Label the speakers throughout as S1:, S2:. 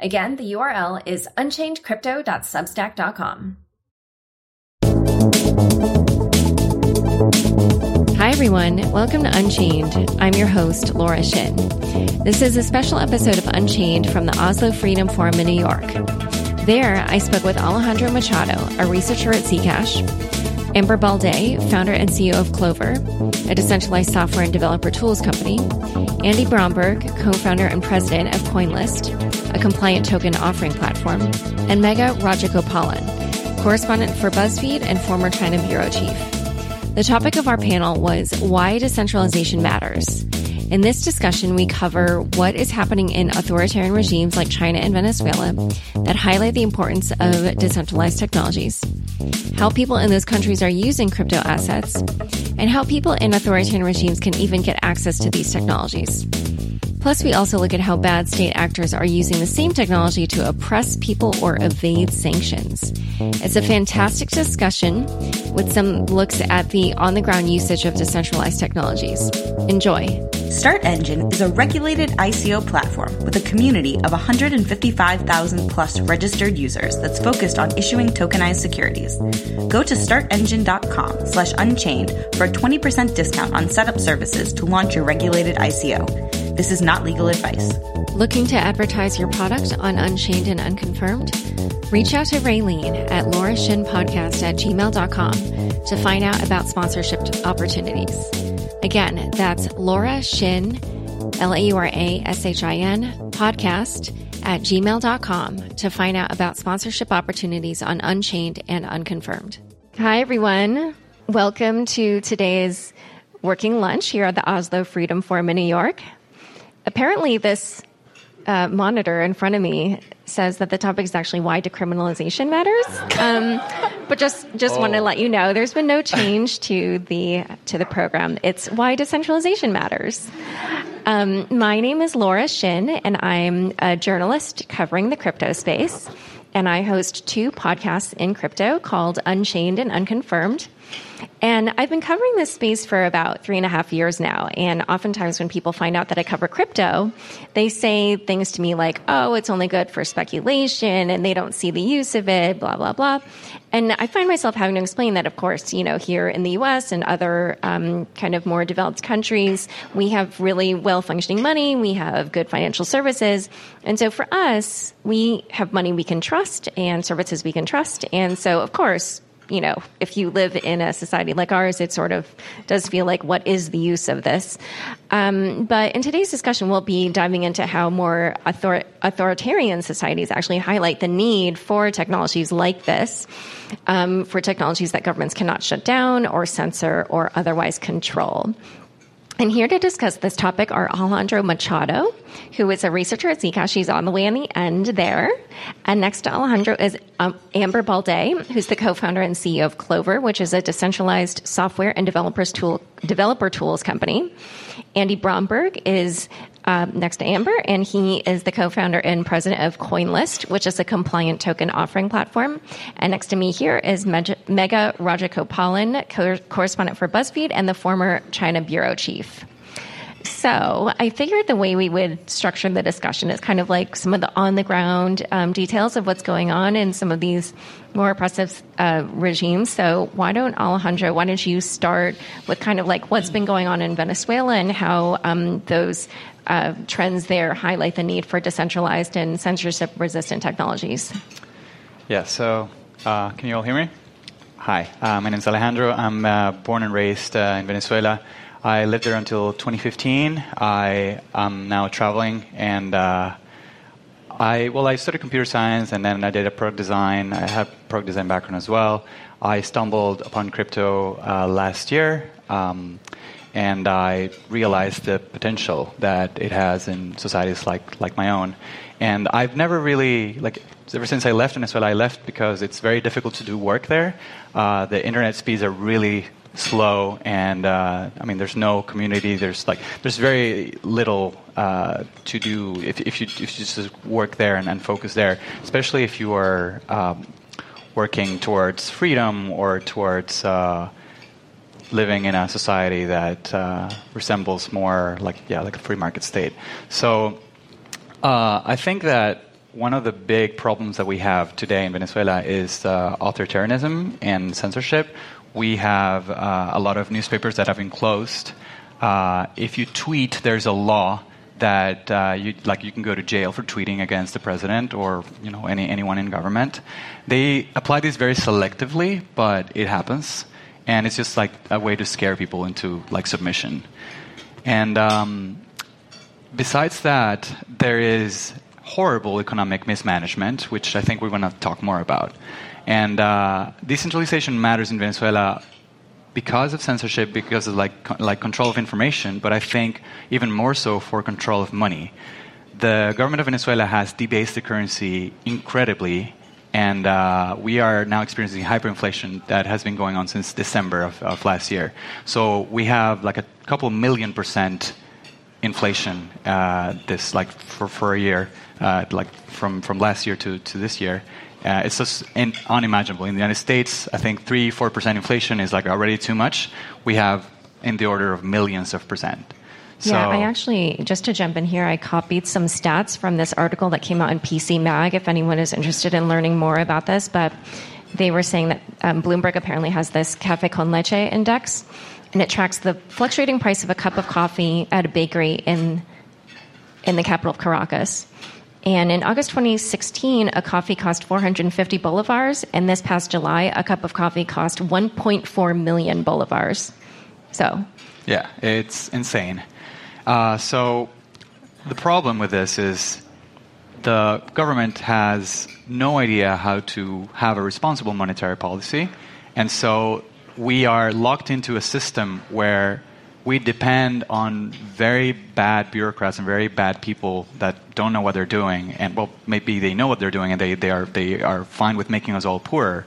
S1: Again, the URL is unchainedcrypto.substack.com.
S2: Hi, everyone. Welcome to Unchained. I'm your host, Laura Shin. This is a special episode of Unchained from the Oslo Freedom Forum in New York. There, I spoke with Alejandro Machado, a researcher at Zcash, Amber Baldet, founder and CEO of Clovyr, a decentralized software and developer tools company, Andy Bromberg, co founder and president of CoinList, a compliant token offering platform, and Megha Rajagopalan, correspondent for BuzzFeed and former China bureau chief. The topic of our panel was why decentralization matters. In this discussion, we cover what is happening in authoritarian regimes like China and Venezuela that highlight the importance of decentralized technologies, how people in those countries are using crypto assets, and how people in authoritarian regimes can even get access to these technologies. Plus, we also look at how bad state actors are using the same technology to oppress people or evade sanctions. It's a fantastic discussion with some looks at the on the ground usage of decentralized technologies. Enjoy.
S3: StartEngine is a regulated ICO platform with a community of 155,000 plus registered users that's focused on issuing tokenized securities. Go to startengine.com slash unchained for a 20% discount on setup services to launch your regulated ICO. This is not legal advice.
S2: Looking to advertise your product on Unchained and Unconfirmed? Reach out to Raylene at laurashinpodcast at gmail.com to find out about sponsorship opportunities. Again, that's Laura Shin, L A U R A S H I N, podcast at gmail.com to find out about sponsorship opportunities on Unchained and Unconfirmed. Hi, everyone. Welcome to today's working lunch here at the Oslo Freedom Forum in New York. Apparently, this uh, monitor in front of me says that the topic is actually why decriminalization matters. Um, but just just oh. want to let you know, there's been no change to the to the program. It's why decentralization matters. Um, my name is Laura Shin, and I'm a journalist covering the crypto space. And I host two podcasts in crypto called Unchained and Unconfirmed. And I've been covering this space for about three and a half years now. And oftentimes, when people find out that I cover crypto, they say things to me like, oh, it's only good for speculation and they don't see the use of it, blah, blah, blah. And I find myself having to explain that, of course, you know, here in the US and other um, kind of more developed countries, we have really well functioning money, we have good financial services. And so for us, we have money we can trust and services we can trust. And so, of course, you know, if you live in a society like ours, it sort of does feel like what is the use of this? Um, but in today's discussion, we'll be diving into how more author- authoritarian societies actually highlight the need for technologies like this, um, for technologies that governments cannot shut down or censor or otherwise control. And here to discuss this topic are Alejandro Machado, who is a researcher at Zcash. She's on the way in the end there. And next to Alejandro is um, Amber Baldet, who's the co-founder and CEO of Clovyr, which is a decentralized software and developers tool, developer tools company. Andy Bromberg is uh, next to Amber, and he is the co-founder and president of CoinList, which is a compliant token offering platform. And next to me here is Megha Rajagopalan, co- correspondent for BuzzFeed and the former China bureau chief. So I figured the way we would structure the discussion is kind of like some of the on the ground um, details of what's going on in some of these more oppressive uh, regimes. So why don't Alejandro? Why don't you start with kind of like what's been going on in Venezuela and how um, those uh, trends there highlight the need for decentralized and censorship resistant technologies.
S4: Yeah, so uh, can you all hear me? Hi, uh, my name is Alejandro. I'm uh, born and raised uh, in Venezuela. I lived there until 2015. I am now traveling and uh, I well, I studied computer science and then I did a product design. I have product design background as well. I stumbled upon crypto last year. Um, and I realized the potential that it has in societies like like my own. And I've never really like ever since I left Venezuela, I left because it's very difficult to do work there. Uh, the internet speeds are really slow, and uh, I mean, there's no community. There's like there's very little uh, to do if, if you if you just work there and, and focus there, especially if you are um, working towards freedom or towards uh, living in a society that uh, resembles more like yeah like a free market state. So uh, I think that one of the big problems that we have today in Venezuela is uh, authoritarianism and censorship. We have uh, a lot of newspapers that have been closed. Uh, if you tweet, there's a law that uh, you like you can go to jail for tweeting against the president or you know any anyone in government. They apply this very selectively, but it happens, and it's just like a way to scare people into like submission. And um, besides that, there is horrible economic mismanagement, which I think we're going to talk more about. And uh, decentralization matters in Venezuela because of censorship, because of like like control of information, but I think even more so for control of money. The government of Venezuela has debased the currency incredibly, and uh, we are now experiencing hyperinflation that has been going on since December of, of last year. So we have like a couple million percent inflation uh, this like for, for a year, uh, like from, from last year to, to this year. Uh, it's just in, unimaginable. In the United States, I think three, four percent inflation is like already too much. We have in the order of millions of percent. So,
S2: yeah, I actually, just to jump in here, I copied some stats from this article that came out in PC Mag if anyone is interested in learning more about this. But they were saying that um, Bloomberg apparently has this Cafe con Leche index, and it tracks the fluctuating price of a cup of coffee at a bakery in, in the capital of Caracas. And in August 2016, a coffee cost 450 bolivars, and this past July, a cup of coffee cost 1.4 million bolivars. So,
S4: yeah, it's insane. Uh, so the problem with this is the government has no idea how to have a responsible monetary policy, and so we are locked into a system where we depend on very bad bureaucrats and very bad people that don't know what they're doing. And well, maybe they know what they're doing and they, they, are, they are fine with making us all poorer.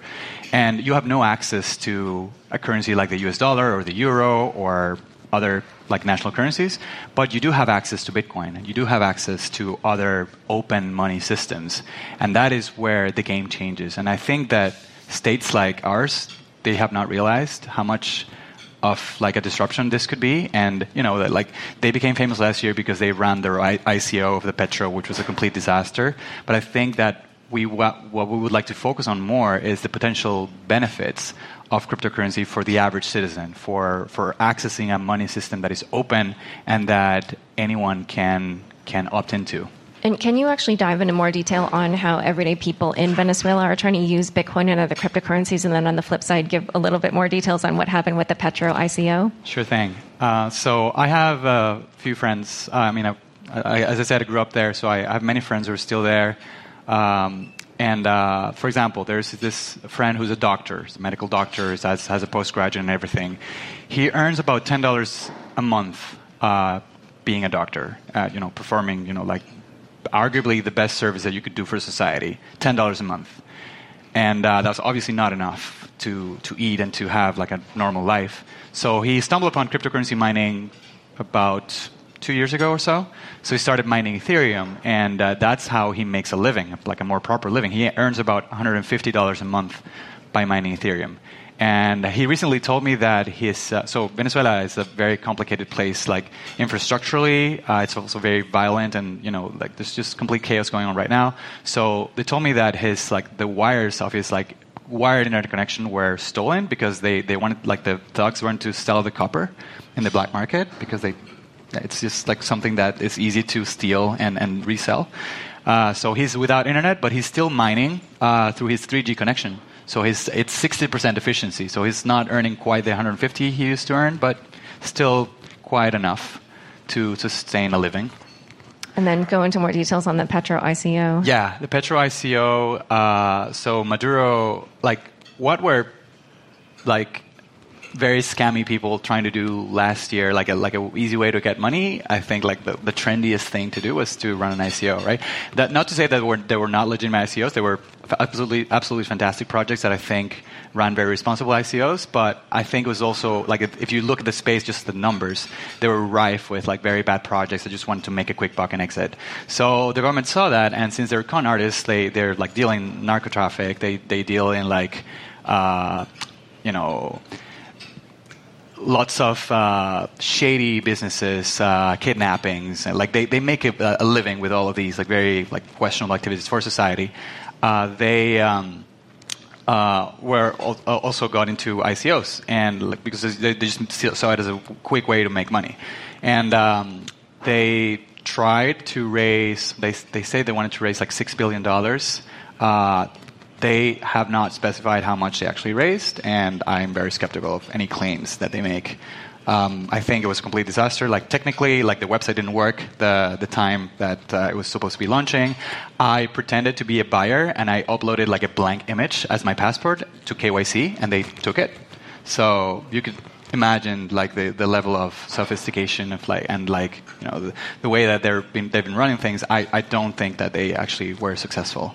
S4: And you have no access to a currency like the US dollar or the euro or other like national currencies, but you do have access to Bitcoin and you do have access to other open money systems. And that is where the game changes. And I think that states like ours, they have not realized how much of like a disruption this could be. And you know, like they became famous last year because they ran their I- ICO of the Petro, which was a complete disaster. But I think that we what, what we would like to focus on more is the potential benefits of cryptocurrency for the average citizen, for for accessing a money system that is open and that anyone can can opt into.
S2: And can you actually dive into more detail on how everyday people in Venezuela are trying to use Bitcoin and other cryptocurrencies? And then on the flip side, give a little bit more details on what happened with the Petro ICO?
S4: Sure thing. Uh, so I have a few friends. I mean, I, I, as I said, I grew up there, so I, I have many friends who are still there. Um, and uh, for example, there's this friend who's a doctor, a medical doctor, has, has a postgraduate and everything. He earns about $10 a month uh, being a doctor, uh, you know, performing, you know, like arguably the best service that you could do for society $10 a month and uh, that's obviously not enough to, to eat and to have like a normal life so he stumbled upon cryptocurrency mining about two years ago or so so he started mining ethereum and uh, that's how he makes a living like a more proper living he earns about $150 a month by mining ethereum and he recently told me that his uh, so Venezuela is a very complicated place. Like infrastructurally, uh, it's also very violent, and you know, like there's just complete chaos going on right now. So they told me that his like the wires of his like wired internet connection were stolen because they they wanted like the thugs wanted to sell the copper in the black market because they it's just like something that is easy to steal and and resell. Uh, so he's without internet, but he's still mining uh, through his 3G connection. So his, it's 60% efficiency. So he's not earning quite the 150 he used to earn, but still quite enough to sustain a living.
S2: And then go into more details on the Petro ICO.
S4: Yeah, the Petro ICO. Uh, so Maduro, like, what were like very scammy people trying to do last year, like a like a easy way to get money. I think like the, the trendiest thing to do was to run an ICO, right? That not to say that were, there were not legitimate ICOs. There were absolutely absolutely fantastic projects that I think ran very responsible ICOs. But I think it was also like if, if you look at the space, just the numbers, they were rife with like very bad projects that just wanted to make a quick buck and exit. So the government saw that, and since they're con artists, they they're like dealing narco traffic. They they deal in like uh, you know lots of uh, shady businesses, uh, kidnappings, and like they, they make a, a, living with all of these like very like questionable activities for society. Uh, they um, uh, were al- also got into ICOs, and like, because they, they, just saw it as a quick way to make money, and um, they tried to raise. They they say they wanted to raise like six billion dollars. They have not specified how much they actually raised, and I'm very skeptical of any claims that they make. Um, I think it was a complete disaster. Like technically, like the website didn't work the the time that uh, it was supposed to be launching. I pretended to be a buyer and I uploaded like a blank image as my passport to KYC, and they took it. So you could imagine like the, the level of sophistication of like and like you know the, the way that they're been, they've been running things. I, I don't think that they actually were successful.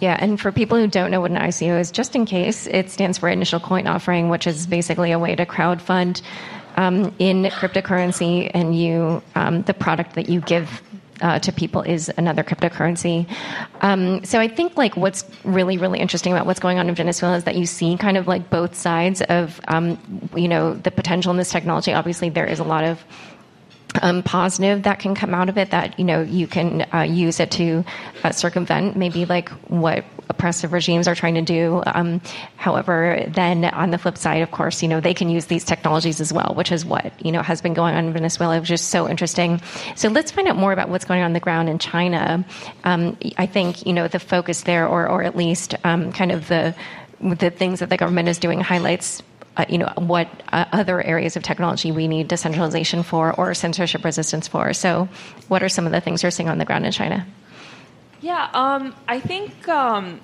S2: Yeah, and for people who don't know what an ICO is, just in case, it stands for Initial Coin Offering, which is basically a way to crowdfund um, in cryptocurrency, and you um, the product that you give uh, to people is another cryptocurrency. Um, so I think like what's really really interesting about what's going on in Venezuela is that you see kind of like both sides of um, you know the potential in this technology. Obviously, there is a lot of um, positive that can come out of it that you know you can uh, use it to uh, circumvent maybe like what oppressive regimes are trying to do. Um, however, then on the flip side, of course, you know they can use these technologies as well, which is what you know has been going on in Venezuela. Was just so interesting. So let's find out more about what's going on, on the ground in China. Um, I think you know the focus there, or or at least um, kind of the the things that the government is doing highlights uh, you know, what uh, other areas of technology we need decentralization for or censorship resistance for. So, what are some of the things you're seeing on the ground in China?
S5: Yeah, um, I think um,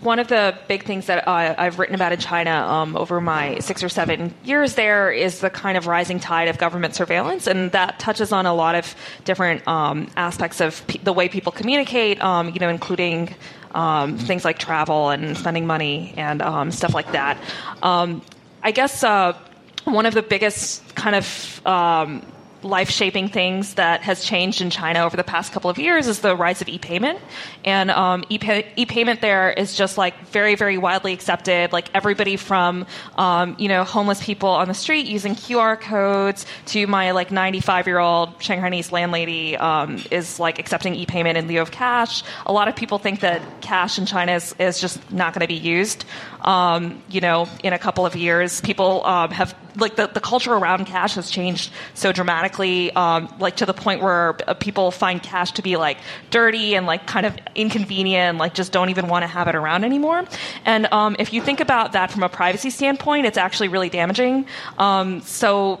S5: one of the big things that uh, I've written about in China um, over my six or seven years there is the kind of rising tide of government surveillance, and that touches on a lot of different um, aspects of the way people communicate. Um, you know, including um, things like travel and spending money and um, stuff like that. Um, I guess uh, one of the biggest kind of um, life shaping things that has changed in China over the past couple of years is the rise of e payment. And um, e payment there is just like very, very widely accepted. Like everybody from, um, you know, homeless people on the street using QR codes to my like 95 year old Shanghainese landlady um, is like accepting e payment in lieu of cash. A lot of people think that cash in China is, is just not going to be used. Um, you know, in a couple of years, people um, have like the, the culture around cash has changed so dramatically, um, like to the point where uh, people find cash to be like dirty and like kind of inconvenient, like just don't even want to have it around anymore. And um, if you think about that from a privacy standpoint, it's actually really damaging. Um, so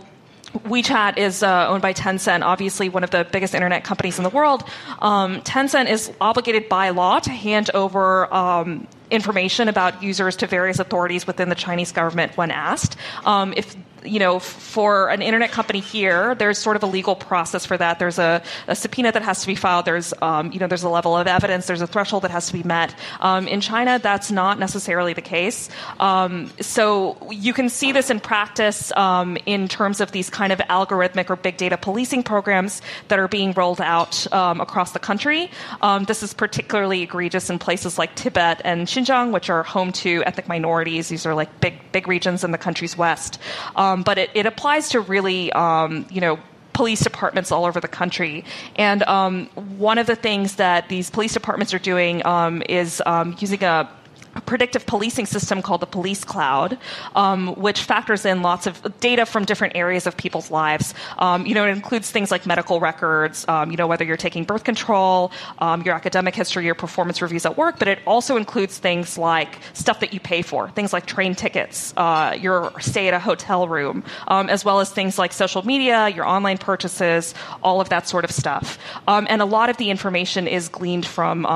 S5: WeChat is uh, owned by Tencent, obviously one of the biggest internet companies in the world. Um, Tencent is obligated by law to hand over um, information about users to various authorities within the Chinese government when asked. Um, if you know, for an internet company here, there's sort of a legal process for that. There's a, a subpoena that has to be filed. There's, um, you know, there's a level of evidence. There's a threshold that has to be met. Um, in China, that's not necessarily the case. Um, so you can see this in practice um, in terms of these kind of algorithmic or big data policing programs that are being rolled out um, across the country. Um, this is particularly egregious in places like Tibet and Xinjiang, which are home to ethnic minorities. These are like big, big regions in the country's west. Um, um, but it, it, applies to really, um, you know, police departments all over the country. And um, one of the things that these police departments are doing um, is um, using a a predictive policing system called the Police Cloud, um, which factors in lots of data from different areas of people's lives. Um, you know, it includes things like medical records, um, you know, whether you're taking birth control, um, your academic history, your performance reviews at work, but it also includes things like stuff that you pay for, things like train tickets, uh, your stay at a hotel room, um, as well as things like social media, your online purchases, all of that sort of stuff. Um, and a lot of the information is gleaned from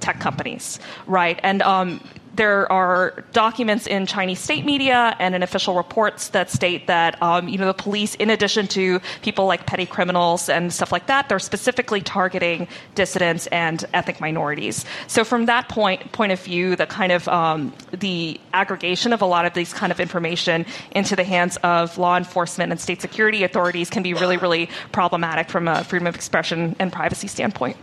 S5: tech companies, right? And um, there are documents in Chinese state media and in official reports that state that um, you know the police, in addition to people like petty criminals and stuff like that, they're specifically targeting dissidents and ethnic minorities. So from that point point of view, the kind of um, the aggregation of a lot of these kind of information into the hands of law enforcement and state security authorities can be really really problematic from a freedom of expression and privacy standpoint.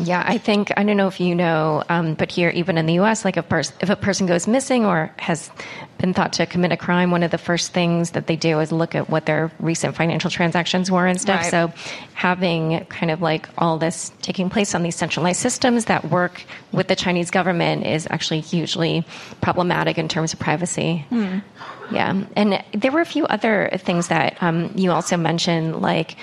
S2: Yeah, I think I don't know if you know, um, but here, even in the U.S., like a pers- if a person goes missing or has been thought to commit a crime, one of the first things that they do is look at what their recent financial transactions were and stuff.
S5: Right.
S2: So, having kind of like all this taking place on these centralized systems that work with the Chinese government is actually hugely problematic in terms of privacy. Yeah, and there were a few other things that um, you also mentioned, like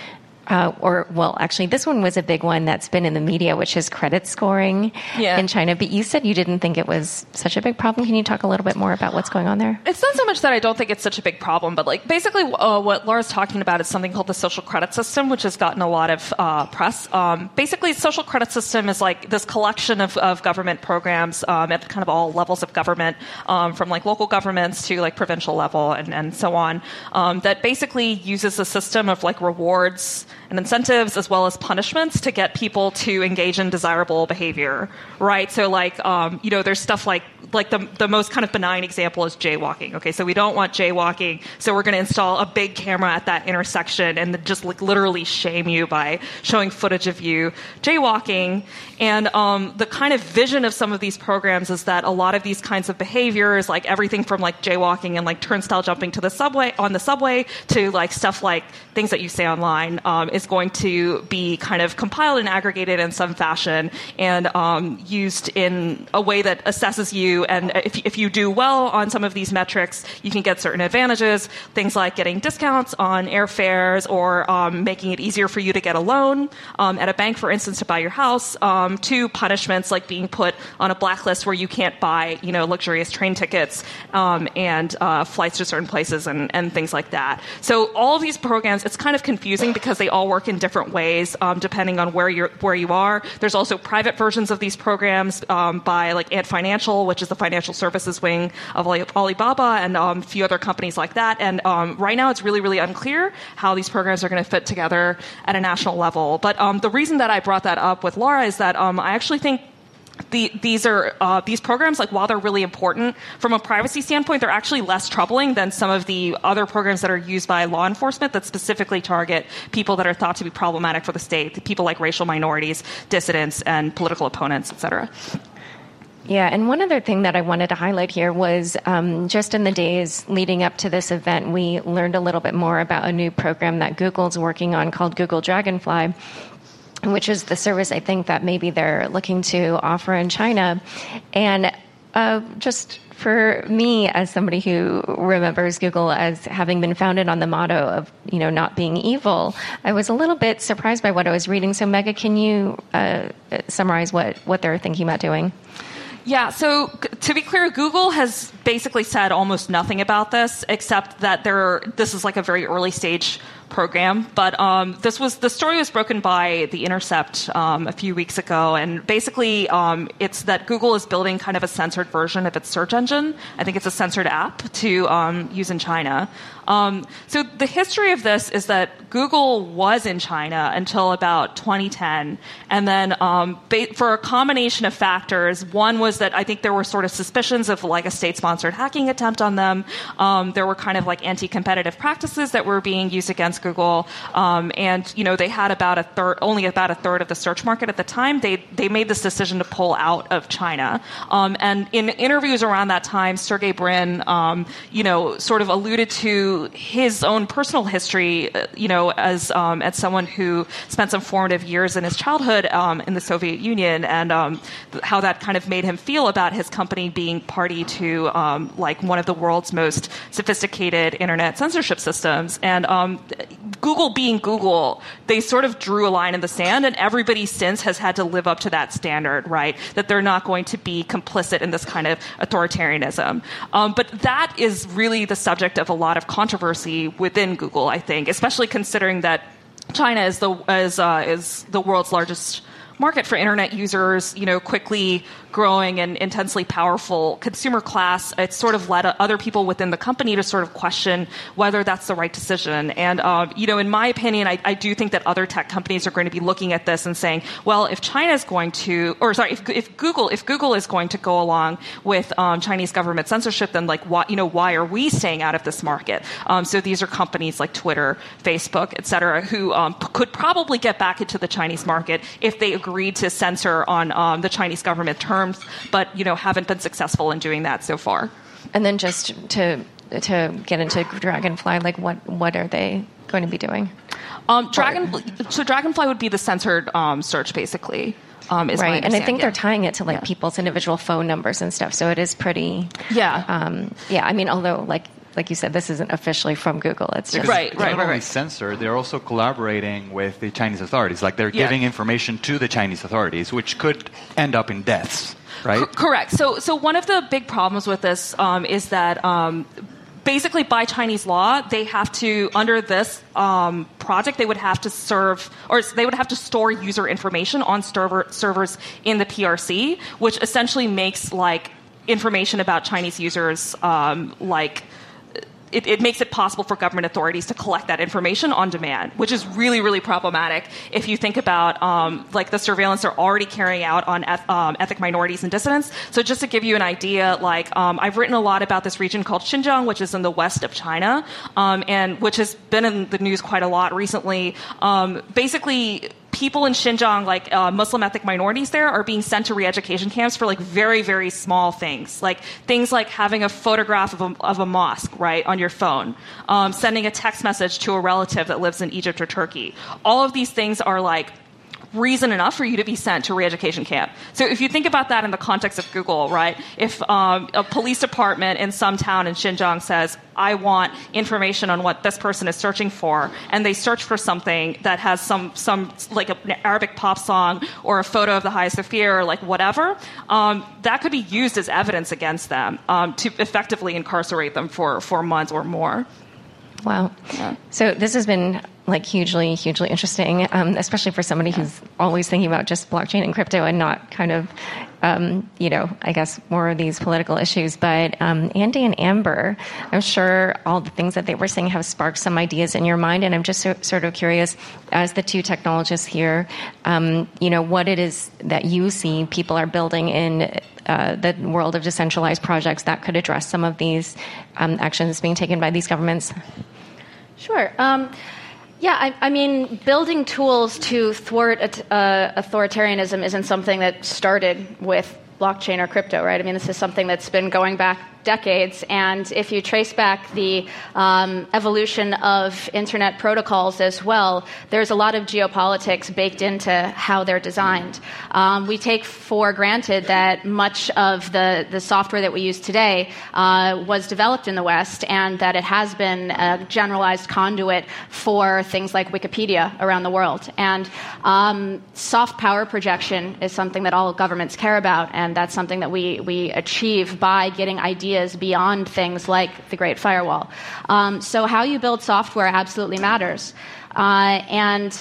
S2: uh, or well, actually, this one was a big one that's been in the media, which is credit scoring
S5: Yeah.
S2: in China. But you said you didn't think it was such a big problem. Can you talk a little bit more about what's going on there?
S5: It's not so much that I don't think it's such a big problem, but like basically uh, what Laura's talking about is something called the social credit system, which has gotten a lot of uh, press. Um, basically, social credit system is like this collection of, of government programs um, at kind of all levels of government, um, from like local governments to like provincial level and, and so on, um, that basically uses a system of like rewards and incentives as well as punishments to get people to engage in desirable behavior, right? So like, um, you know, there's stuff like like the the most kind of benign example is jaywalking. Okay, so we don't want jaywalking, so we're going to install a big camera at that intersection and just like literally shame you by showing footage of you jaywalking. And um, the kind of vision of some of these programs is that a lot of these kinds of behaviors, like everything from like jaywalking and like turnstile jumping to the subway on the subway to like stuff like things that you say online, um, is going to be kind of compiled and aggregated in some fashion and um, used in a way that assesses you. And if, if you do well on some of these metrics, you can get certain advantages, things like getting discounts on airfares or um, making it easier for you to get a loan um, at a bank, for instance, to buy your house, um, to punishments like being put on a blacklist where you can't buy, you know, luxurious train tickets um, and uh, flights to certain places and, and things like that. So all of these programs, it's kind of confusing because they all work in different ways um, depending on where you're where you are. There's also private versions of these programs um, by like Ant Financial, which is the financial services wing of Alibaba, and um, a few other companies like that. And um, right now, it's really really unclear how these programs are going to fit together at a national level. But um, the reason that I brought that up with Laura is that um, I actually think the, these are uh, these programs like while they're really important from a privacy standpoint they're actually less troubling than some of the other programs that are used by law enforcement that specifically target people that are thought to be problematic for the state people like racial minorities dissidents and political opponents etc
S2: Yeah, and one other thing that I wanted to highlight here was um, just in the days leading up to this event, we learned a little bit more about a new program that Google's working on called Google Dragonfly, which is the service I think that maybe they're looking to offer in China. And uh, just for me, as somebody who remembers Google as having been founded on the motto of you know not being evil, I was a little bit surprised by what I was reading. So, Megha, can you uh, summarize what what they're thinking about doing?
S5: Yeah, so to be clear, Google has basically said almost nothing about this, except that there. This is like a very early stage program, but um, this was the story was broken by The Intercept um, a few weeks ago, and basically um, it's that Google is building kind of a censored version of its search engine. I think it's a censored app to um, use in China. Um, so the history of this is that Google was in China until about 2010, and then um, ba- for a combination of factors, one was that I think there were sort of suspicions of like a state-sponsored hacking attempt on them. There were kind of like anti-competitive practices that were being used against Google, um, and you know they had about a third, only about a third of the search market at the time. They they made this decision to pull out of China, um, and in interviews around that time, Sergey Brin, um, you know, sort of alluded to his own personal history, uh, you know, as um, as someone who spent some formative years in his childhood um, in the Soviet Union, and um, how that kind of made him feel about his company being party to like one of the world's most sophisticated internet censorship systems, and um, Google being Google, they sort of drew a line in the sand, and everybody since has had to live up to that standard, right? That they're not going to be complicit in this kind of authoritarianism. Um, but that is really the subject of a lot of controversy within Google, I think, especially considering that China is the is uh, is the world's largest market for internet users, you know, quickly growing and intensely powerful consumer class, it's sort of led other people within the company to sort of question whether that's the right decision. And, uh, you know, in my opinion, I, I, do think that other tech companies are going to be looking at this and saying, well, if China is going to, or sorry, if, if Google, if Google is going to go along with um, Chinese government censorship, then like, why, you know, why are we staying out of this market? Um, so these are companies like Twitter, Facebook, et cetera, who um, p- could probably get back into the Chinese market if they agreed to censor on um, the Chinese government terms terms, but you know haven't been successful in doing that so far.
S2: And then just to to get into Dragonfly, like what what are they going to be doing?
S5: Um, Dragon, so Dragonfly would be the censored um, search, basically. Um,
S2: right, and I think yeah. they're tying it to like yeah. people's individual phone numbers and stuff. So it is pretty.
S5: Yeah.
S2: Um, yeah, I mean, although like like you said, this isn't officially from Google. It's just
S5: right, right,
S4: not
S5: right,
S4: only censored, they're also collaborating with the Chinese authorities. Like they're yeah. giving information to the Chinese authorities, which could end up in deaths right? C-
S5: correct. So, so one of the big problems with this um, is that. Um, basically, by Chinese law, they have to, under this um, project, they would have to serve, or they would have to store user information on server, servers in the PRC, which essentially makes like information about Chinese users um, like it, it, makes it possible for government authorities to collect that information on demand, which is really, really problematic if you think about um, like the surveillance they're already carrying out on eth- um, ethnic minorities and dissidents. So just to give you an idea, like um, I've written a lot about this region called Xinjiang, which is in the west of China, um, and which has been in the news quite a lot recently. Um, basically, people in Xinjiang, like uh, Muslim ethnic minorities there, are being sent to re-education camps for like very, very small things, like things like having a photograph of a, of a mosque, right, on your phone, um, sending a text message to a relative that lives in Egypt or Turkey. All of these things are like reason enough for you to be sent to re-education camp. So if you think about that in the context of Google, right? If um, a police department in some town in Xinjiang says, "I want information on what this person is searching for," and they search for something that has some some like an Arabic pop song or a photo of the Hagia Sophia or like whatever, um, that could be used as evidence against them um, to effectively incarcerate them for for months or more.
S2: Wow. Yeah. So this has been like hugely, hugely interesting, um, especially for somebody who's always thinking about just blockchain and crypto and not kind of, um, you know, I guess more of these political issues. But um, Andy and Amber, I'm sure all the things that they were saying have sparked some ideas in your mind, and I'm just so, sort of curious, as the two technologists here, um, you know, what it is that you see people are building in uh, the world of decentralized projects that could address some of these um, actions being taken by these governments?
S6: Sure. Um, yeah, I, I, mean, building tools to thwart uh, authoritarianism isn't something that started with blockchain or crypto, right? I mean, this is something that's been going back decades. And if you trace back the um, evolution of internet protocols as well, there's a lot of geopolitics baked into how they're designed. Um, we take for granted that much of the, the software that we use today uh, was developed in the West and that it has been a generalized conduit for things like Wikipedia around the world. And um, soft power projection is something that all governments care about, and that's something that we, we achieve by getting ideas ideas beyond things like the Great Firewall. Um, so, how you build software absolutely matters. Uh, and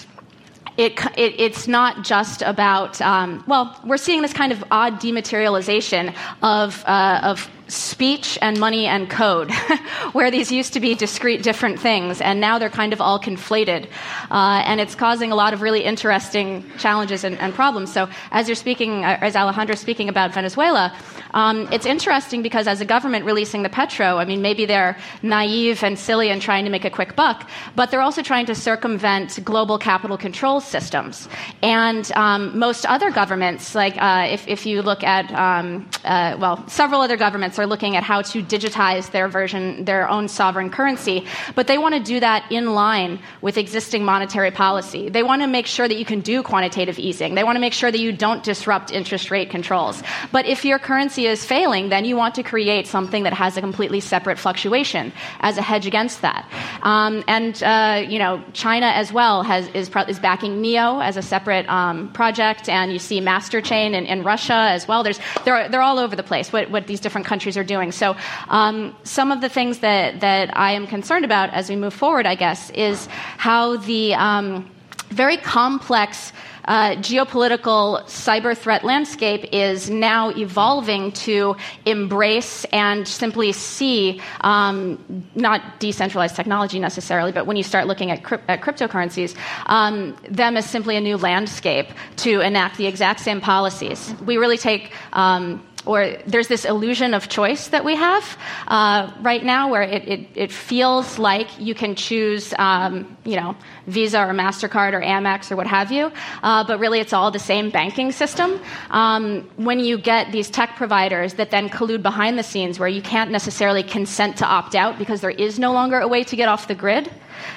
S6: it, it, it's not just about, um, well, we're seeing this kind of odd dematerialization of, uh, of speech and money and code, where these used to be discrete different things, and now they're kind of all conflated. Uh, and it's causing a lot of really interesting challenges and, and problems. So, as you're speaking, uh, as Alejandro's speaking about Venezuela, um, it's interesting because as a government releasing the petro, I mean, maybe they're naive and silly and trying to make a quick buck, but they're also trying to circumvent global capital control systems. And um, most other governments, like uh, if, if you look at, um, uh, well, several other governments are looking at how to digitize their version, their own sovereign currency, but they want to do that in line with existing monetary policy. They want to make sure that you can do quantitative easing. They want to make sure that you don't disrupt interest rate controls. But if your currency is failing, then you want to create something that has a completely separate fluctuation as a hedge against that. Um, and uh, you know, China as well has is, is backing Neo as a separate um, project, and you see Masterchain in, in Russia as well. There's they're they're all over the place. What what these different countries are doing. So, um, some of the things that, that I am concerned about as we move forward, I guess, is how the um, very complex uh, geopolitical cyber threat landscape is now evolving to embrace and simply see um, not decentralized technology necessarily, but when you start looking at, crypt- at cryptocurrencies, um, them as simply a new landscape to enact the exact same policies. We really take um, or there's this illusion of choice that we have uh, right now where it, it, it, feels like you can choose, um, you know, Visa or MasterCard or Amex or what have you, uh, but really it's all the same banking system. Um, when you get these tech providers that then collude behind the scenes where you can't necessarily consent to opt out because there is no longer a way to get off the grid,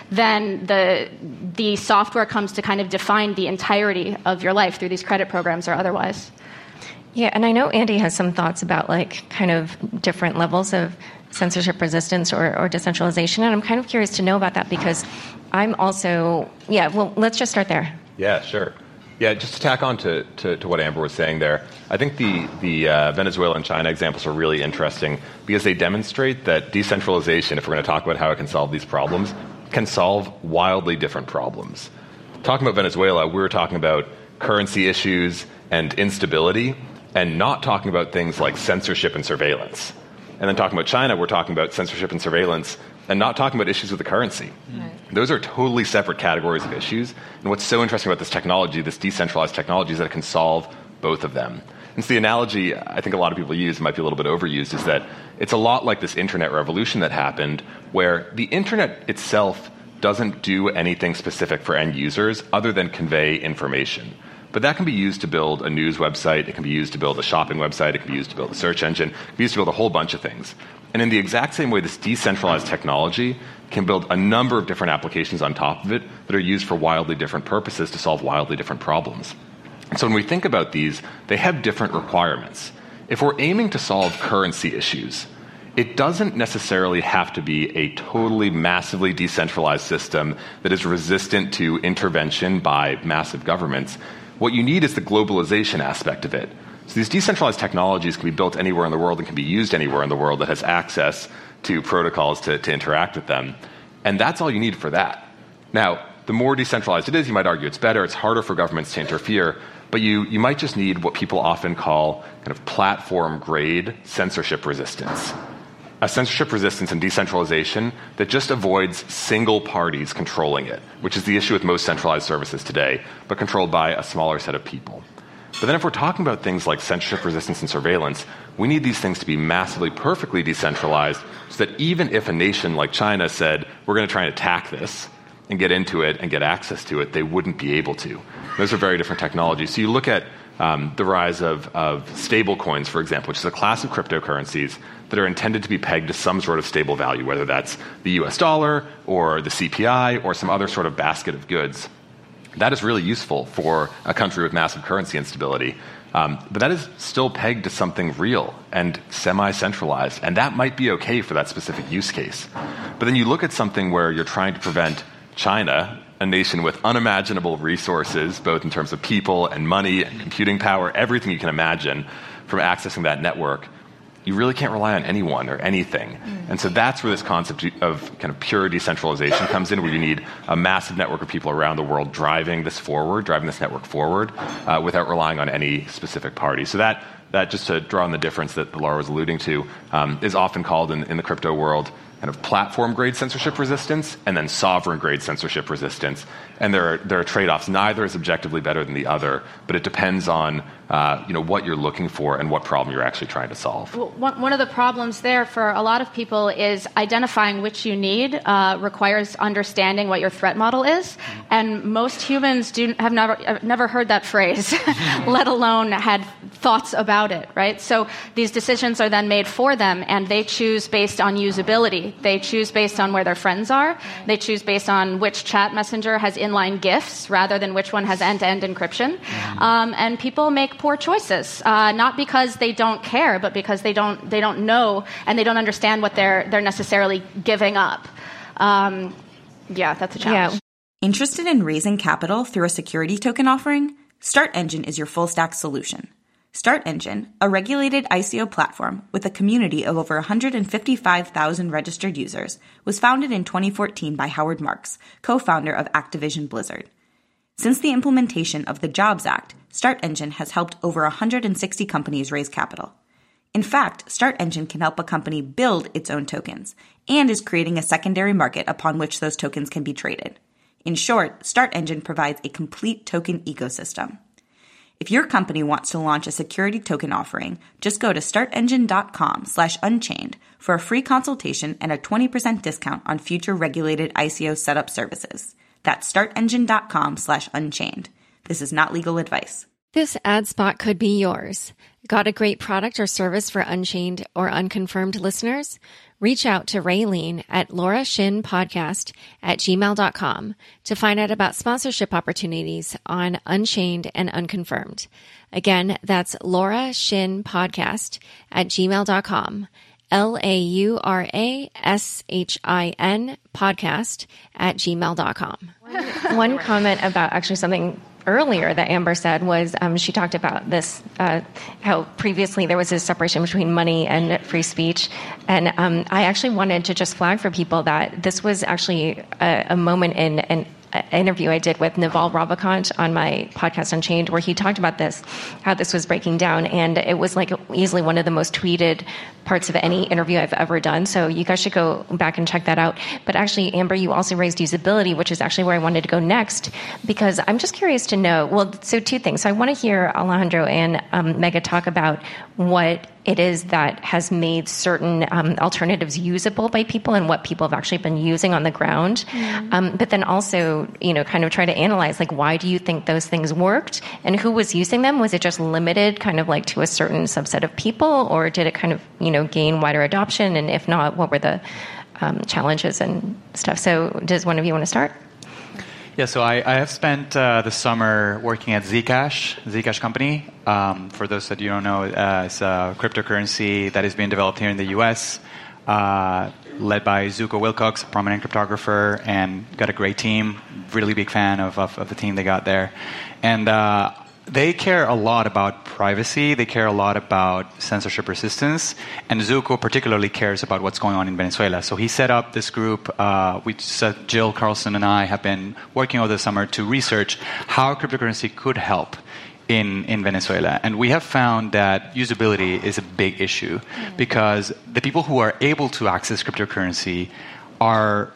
S6: then the, the software comes to kind of define the entirety of your life through these credit programs or otherwise.
S2: Yeah, and I know Andy has some thoughts about like kind of different levels of censorship resistance or, or decentralization, and I'm kind of curious to know about that because I'm also yeah. Well, let's just start there.
S7: Yeah, sure. Yeah, just to tack on to, to, to what Amber was saying there, I think the, the uh, Venezuela and China examples are really interesting because they demonstrate that decentralization, if we're going to talk about how it can solve these problems, can solve wildly different problems. Talking about Venezuela, we were talking about currency issues and instability and not talking about things like censorship and surveillance. And then talking about China, we're talking about censorship and surveillance and not talking about issues with the currency. Right. Those are totally separate categories of issues. And what's so interesting about this technology, this decentralized technology, is that it can solve both of them. And so the analogy I think a lot of people use, might be a little bit overused, is that it's a lot like this internet revolution that happened, where the internet itself doesn't do anything specific for end users other than convey information. But that can be used to build a news website, it can be used to build a shopping website, it can be used to build a search engine, it can be used to build a whole bunch of things. And in the exact same way, this decentralized technology can build a number of different applications on top of it that are used for wildly different purposes to solve wildly different problems. So when we think about these, they have different requirements. If we're aiming to solve currency issues, it doesn't necessarily have to be a totally massively decentralized system that is resistant to intervention by massive governments. What you need is the globalization aspect of it. So these decentralized technologies can be built anywhere in the world and can be used anywhere in the world that has access to protocols to, to interact with them. And that's all you need for that. Now, the more decentralized it is, you might argue it's better, it's harder for governments to interfere, but you, you might just need what people often call kind of platform grade censorship resistance a censorship resistance and decentralization that just avoids single parties controlling it, which is the issue with most centralized services today, but controlled by a smaller set of people. But then, if we're talking about things like censorship resistance and surveillance, we need these things to be massively, perfectly decentralized so that even if a nation like China said, we're going to try and attack this and get into it and get access to it, they wouldn't be able to. Those are very different technologies. So you look at um, the rise of, of stable coins, for example, which is a class of cryptocurrencies that are intended to be pegged to some sort of stable value, whether that's the US dollar or the CPI or some other sort of basket of goods. That is really useful for a country with massive currency instability. Um, but that is still pegged to something real and semi centralized, and that might be okay for that specific use case. But then you look at something where you're trying to prevent China, a nation with unimaginable resources, both in terms of people and money and computing power, everything you can imagine, from accessing that network you really can't rely on anyone or anything. And so that's where this concept of kind of pure decentralization comes in, where you need a massive network of people around the world driving this forward, driving this network forward, uh, without relying on any specific party. So that, that just to draw on the difference that Laura was alluding to, um, is often called in, in the crypto world kind of platform grade censorship resistance and then sovereign grade censorship resistance. And there are, there are trade offs. Neither is objectively better than the other, but it depends on you know, what you're looking for and what problem you're actually trying to solve.
S6: Well, one of the problems there for a lot of people is identifying which you need uh, requires understanding what your threat model is. And most humans do, have never, never heard that phrase, let alone had thoughts about it, right? So these decisions are then made for them, and they choose based on usability. They choose based on where their friends are. They choose based on which chat messenger has inline GIFs rather than which one has end to end encryption. Mm-hmm. Um, and people make poor choices, uh, not because they don't care, but because they don't they don't know and they don't understand what they're they're necessarily giving up. Um, yeah, that's a challenge. Yeah.
S3: Interested in raising capital through a security token offering? StartEngine is your full stack solution. StartEngine, a regulated ICO platform with a community of over 155,000 registered users, was founded in 2014 by Howard Marks, co-founder of Activision Blizzard. Since the implementation of the Jobs Act, StartEngine has helped over 160 companies raise capital. In fact, StartEngine can help a company build its own tokens and is creating a secondary market upon which those tokens can be traded. In short, StartEngine provides a complete token ecosystem. If your company wants to launch a security token offering, just go to startengine.com slash unchained for a free consultation and a 20% discount on future regulated ICO setup services. That's startengine.com slash unchained. This is not legal advice.
S2: This ad spot could be yours. Got a great product or service for Unchained or Unconfirmed listeners? Reach out to Raylene at Laura Shin Podcast at gmail.com to find out about sponsorship opportunities on Unchained and Unconfirmed. Again, that's Laura Shin Podcast at gmail.com. L A U R A S H I N podcast at gmail.com.
S8: One comment about actually something earlier that Amber said was um, she talked about this uh, how previously there was this separation between money and free speech, and um, I actually wanted to just flag for people that this was actually a, a moment in an interview I did with Naval Ravikant on my podcast Unchained, where he talked about this, how this was breaking down, and it was like easily one of the most tweeted parts of any interview I've ever done. So you guys should go back and check that out. But actually, Amber, you also raised usability, which is actually where I wanted to go next, because I'm just curious to know. Well, so two things. So I want to hear Alejandro and um, Megha talk about what it is that has made certain um, alternatives usable by people and what people have actually been using on the ground. Mm-hmm. Um, but then also, you know, kind of try to analyze like why do you think those things worked and who was using them? Was it just limited, kind of like to a certain subset of people, or did it kind of you know gain wider adoption? And if not, what were the um, challenges and stuff? So, does one of you want to start?
S4: Yeah, so I, I have spent uh, the summer working at Zcash, Zcash company. Um, for those that you don't know, uh, it's a cryptocurrency that is being developed here in the US, uh, led by Zooko Wilcox, a prominent cryptographer, and got a great team. Really big fan of, of, of the team they got there. And uh, they care a lot about privacy. They care a lot about censorship resistance. And Zooko particularly cares about what's going on in Venezuela. So he set up this group. Uh, we said Jill Carlson and I have been working over the summer to research how cryptocurrency could help in, in Venezuela. And we have found that usability is a big issue because the people who are able to access cryptocurrency are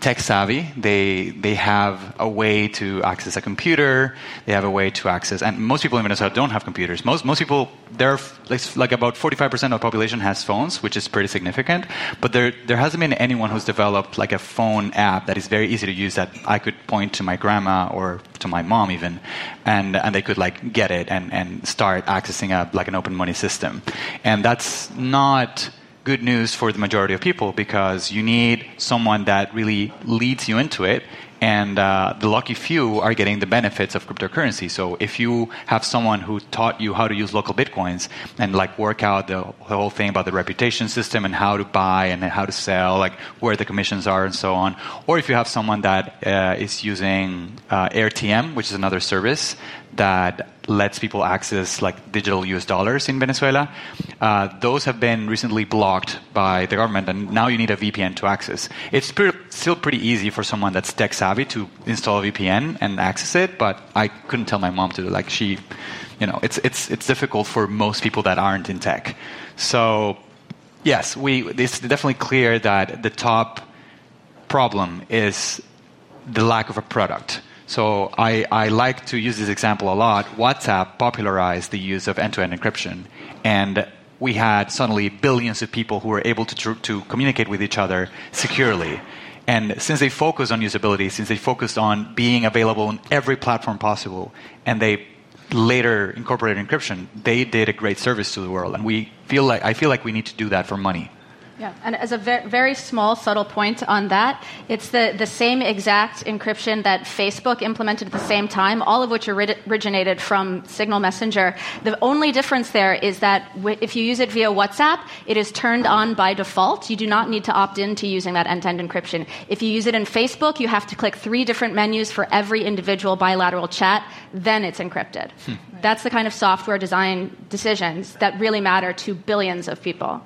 S4: tech savvy. They they have a way to access a computer. They have a way to access, and most people in Venezuela don't have computers. Most most people, there like, like about 45 percent of the population has phones, which is pretty significant. But there there hasn't been anyone who's developed like a phone app that is very easy to use that I could point to my grandma or to my mom even, and and they could like get it and and start accessing a like an open money system, and that's not good news for the majority of people because you need someone that really leads you into it and uh, the lucky few are getting the benefits of cryptocurrency. So if you have someone who taught you how to use LocalBitcoins and like work out the, whole thing about the reputation system and how to buy and how to sell, like where the commissions are and so on, or if you have someone that uh, is using uh, AirTM, which is another service that lets people access like digital US dollars in Venezuela. Uh, those have been recently blocked by the government, and now you need a VPN to access. It's pre- still pretty easy for someone that's tech savvy to install a VPN and access it, but I couldn't tell my mom to. Do. Like she, you know, it's it's it's difficult for most people that aren't in tech. So yes, we it's definitely clear that the top problem is the lack of a product. So I, I like to use this example a lot. WhatsApp popularized the use of end-to-end encryption, and we had suddenly billions of people who were able to, tr- to communicate with each other securely. And since they focused on usability, since they focused on being available on every platform possible, and they later incorporated encryption, they did a great service to the world. And we feel like I feel like we need to do that for money.
S6: Yeah, and as a very, very small, subtle point on that, it's the, the same exact encryption that Facebook implemented at the same time, all of which originated from Signal Messenger. The only difference there is that if you use it via WhatsApp, it is turned on by default. You do not need to opt in to using that end to end encryption. If you use it in Facebook, you have to click three different menus for every individual bilateral chat, then it's encrypted. Hmm. That's the kind of software design decisions that really matter to billions of people.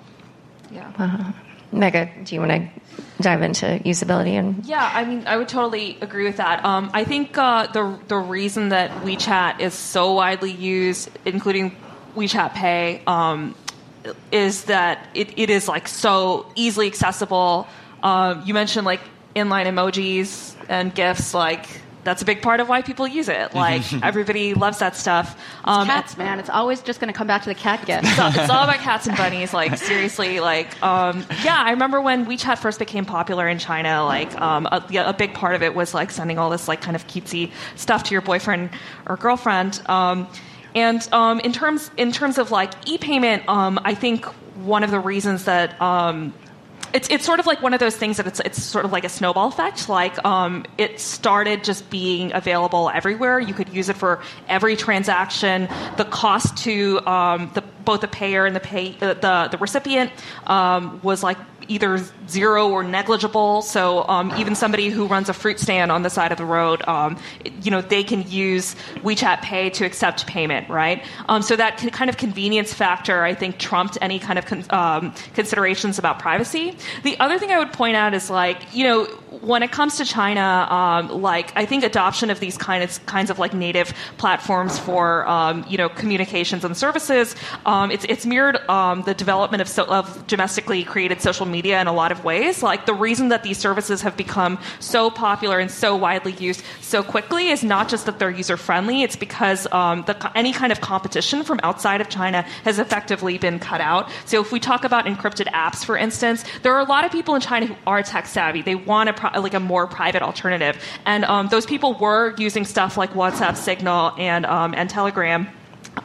S8: Yeah. Uh-huh. Megha, do you want to dive into usability and
S5: yeah i mean i would totally agree with that um, i think uh, the, the reason that wechat is so widely used including wechat pay um, is that it, it is like so easily accessible um, you mentioned like inline emojis and gifs like that's a big part of why people use it. Like everybody loves that stuff.
S6: Um, cats, man. It's always just going to come back to the cat gift.
S5: So it's all about cats and bunnies. Like seriously, like um, yeah. I remember when WeChat first became popular in China. Like um, a, a, big part of it was like sending all this like kind of cutesy stuff to your boyfriend or girlfriend. Um, and um, in terms in terms of like e-payment, um, I think one of the reasons that it's it's sort of like one of those things that it's it's sort of like a snowball effect. Like um, it started just being available everywhere. You could use it for every transaction. The cost to um, the both the payer and the pay uh, the the recipient um, was like either zero or negligible. So um, even somebody who runs a fruit stand on the side of the road, um, you know, they can use WeChat Pay to accept payment, right? Um, so that kind of convenience factor, I think, trumped any kind of con- um, considerations about privacy. The other thing I would point out is like, you know, when it comes to China, um, like I think adoption of these kind of kinds of like native platforms for um, you know communications and services, it's it's mirrored the development of, so, of domestically created social media in a lot of ways. Like the reason that these services have become so popular and so widely used so quickly is not just that they're user friendly. It's because um, the, any kind of competition from outside of China has effectively been cut out. So if we talk about encrypted apps, for instance, there are a lot of people in China who are tech savvy. They want a pro- like a more private alternative, and um, those people were using stuff like WhatsApp, Signal, and um, and Telegram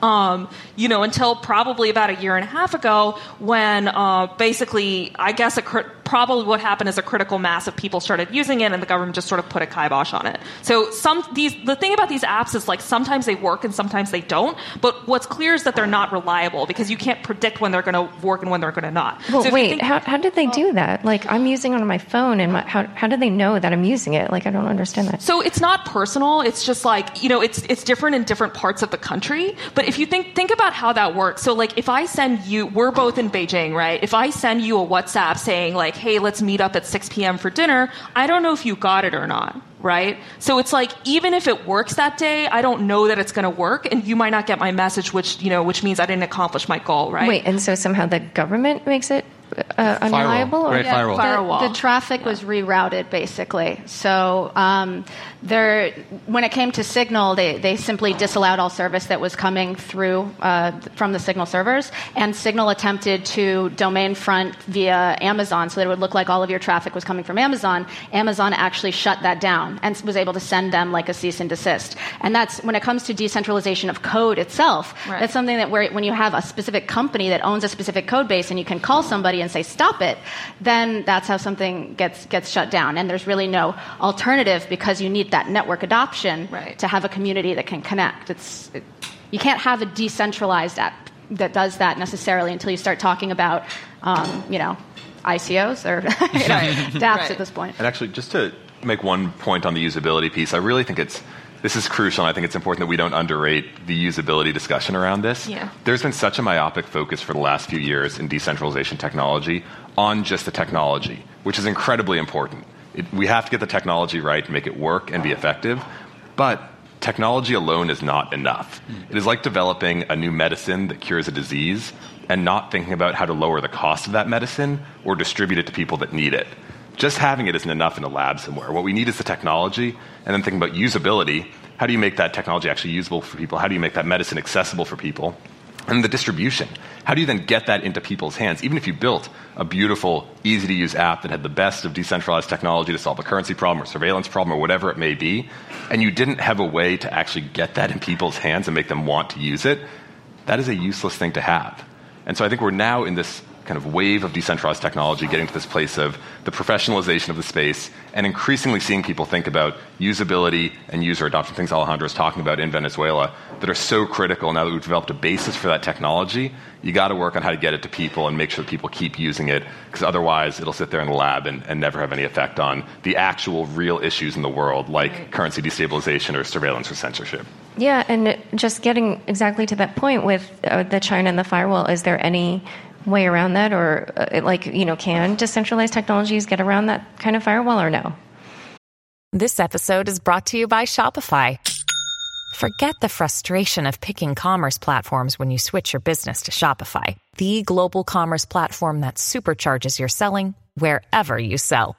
S5: um, you know, until probably about a year and a half ago, when uh, basically, I guess a cr- probably what happened is a critical mass of people started using it, and the government just sort of put a kibosh on it. So some these the thing about these apps is like sometimes they work and sometimes they don't. But what's clear is that they're not reliable because you can't predict when they're going to work and when they're going to not.
S8: Well,
S5: so
S8: wait, think, how, how did they do oh. that? Like I'm using it on my phone, and my, how how do they know that I'm using it? Like I don't understand that.
S5: So it's not personal. It's just like you know, it's it's different in different parts of the country. But if you think think about how that works, so like if I send you, we're both in Beijing, right? If I send you a WhatsApp saying like, hey, let's meet up at 6 p.m. for dinner, I don't know if you got it or not right? So it's like even if it works that day, I don't know that it's going to work, and you might not get my message, which you know, which means I didn't accomplish my goal, right?
S8: Wait, and so somehow the government makes it uh, unreliable?
S9: Firewall. Or? Yeah, firewall.
S6: firewall. The, the, traffic yeah. was rerouted, basically. So um, there, when it came to Signal, they, they simply disallowed all service that was coming through uh, from the Signal servers, and Signal attempted to domain front via Amazon, so that it would look like all of your traffic was coming from Amazon. Amazon actually shut that down and was able to send them like a cease and desist. And that's when it comes to decentralization of code itself. Right. That's something that where when you have a specific company that owns a specific code base, and you can call somebody and say stop it, then that's how something gets gets shut down. And there's really no alternative because you need that network adoption
S5: right.
S6: to have a community that can connect. It's it, you can't have a decentralized app that does that necessarily until you start talking about um, you know ICOs or you know, dApps right. at this point.
S7: And actually, just to make one point on the usability piece, I really think it's this is crucial, and I think it's important that we don't underrate the usability discussion around this.
S5: Yeah.
S7: There's been such a myopic focus for the last few years in decentralization technology on just the technology, which is incredibly important. It, we have to get the technology right to make it work and be effective, but technology alone is not enough. It is like developing a new medicine that cures a disease and not thinking about how to lower the cost of that medicine or distribute it to people that need it just having it isn't enough in a lab somewhere. What we need is the technology, and then thinking about usability. How do you make that technology actually usable for people? How do you make that medicine accessible for people? And the distribution. How do you then get that into people's hands? Even if you built a beautiful, easy to use app that had the best of decentralized technology to solve a currency problem or surveillance problem or whatever it may be, and you didn't have a way to actually get that in people's hands and make them want to use it, that is a useless thing to have. And so I think we're now in this kind of wave of decentralized technology getting to this place of the professionalization of the space and increasingly seeing people think about usability and user adoption, things Alejandro is talking about in Venezuela, that are so critical now that we've developed a basis for that technology. You got to work on how to get it to people and make sure that people keep using it, because otherwise it'll sit there in the lab and, and, never have any effect on the actual real issues in the world, like right. currency destabilization or surveillance or censorship.
S8: Yeah, and just getting exactly to that point with uh, the China and the firewall, is there any way around that, or uh, like you know, can decentralized technologies get around that kind of firewall, or no?
S9: This episode is brought to you by Shopify. Forget the frustration of picking commerce platforms when you switch your business to Shopify, the global commerce platform that supercharges your selling wherever you sell.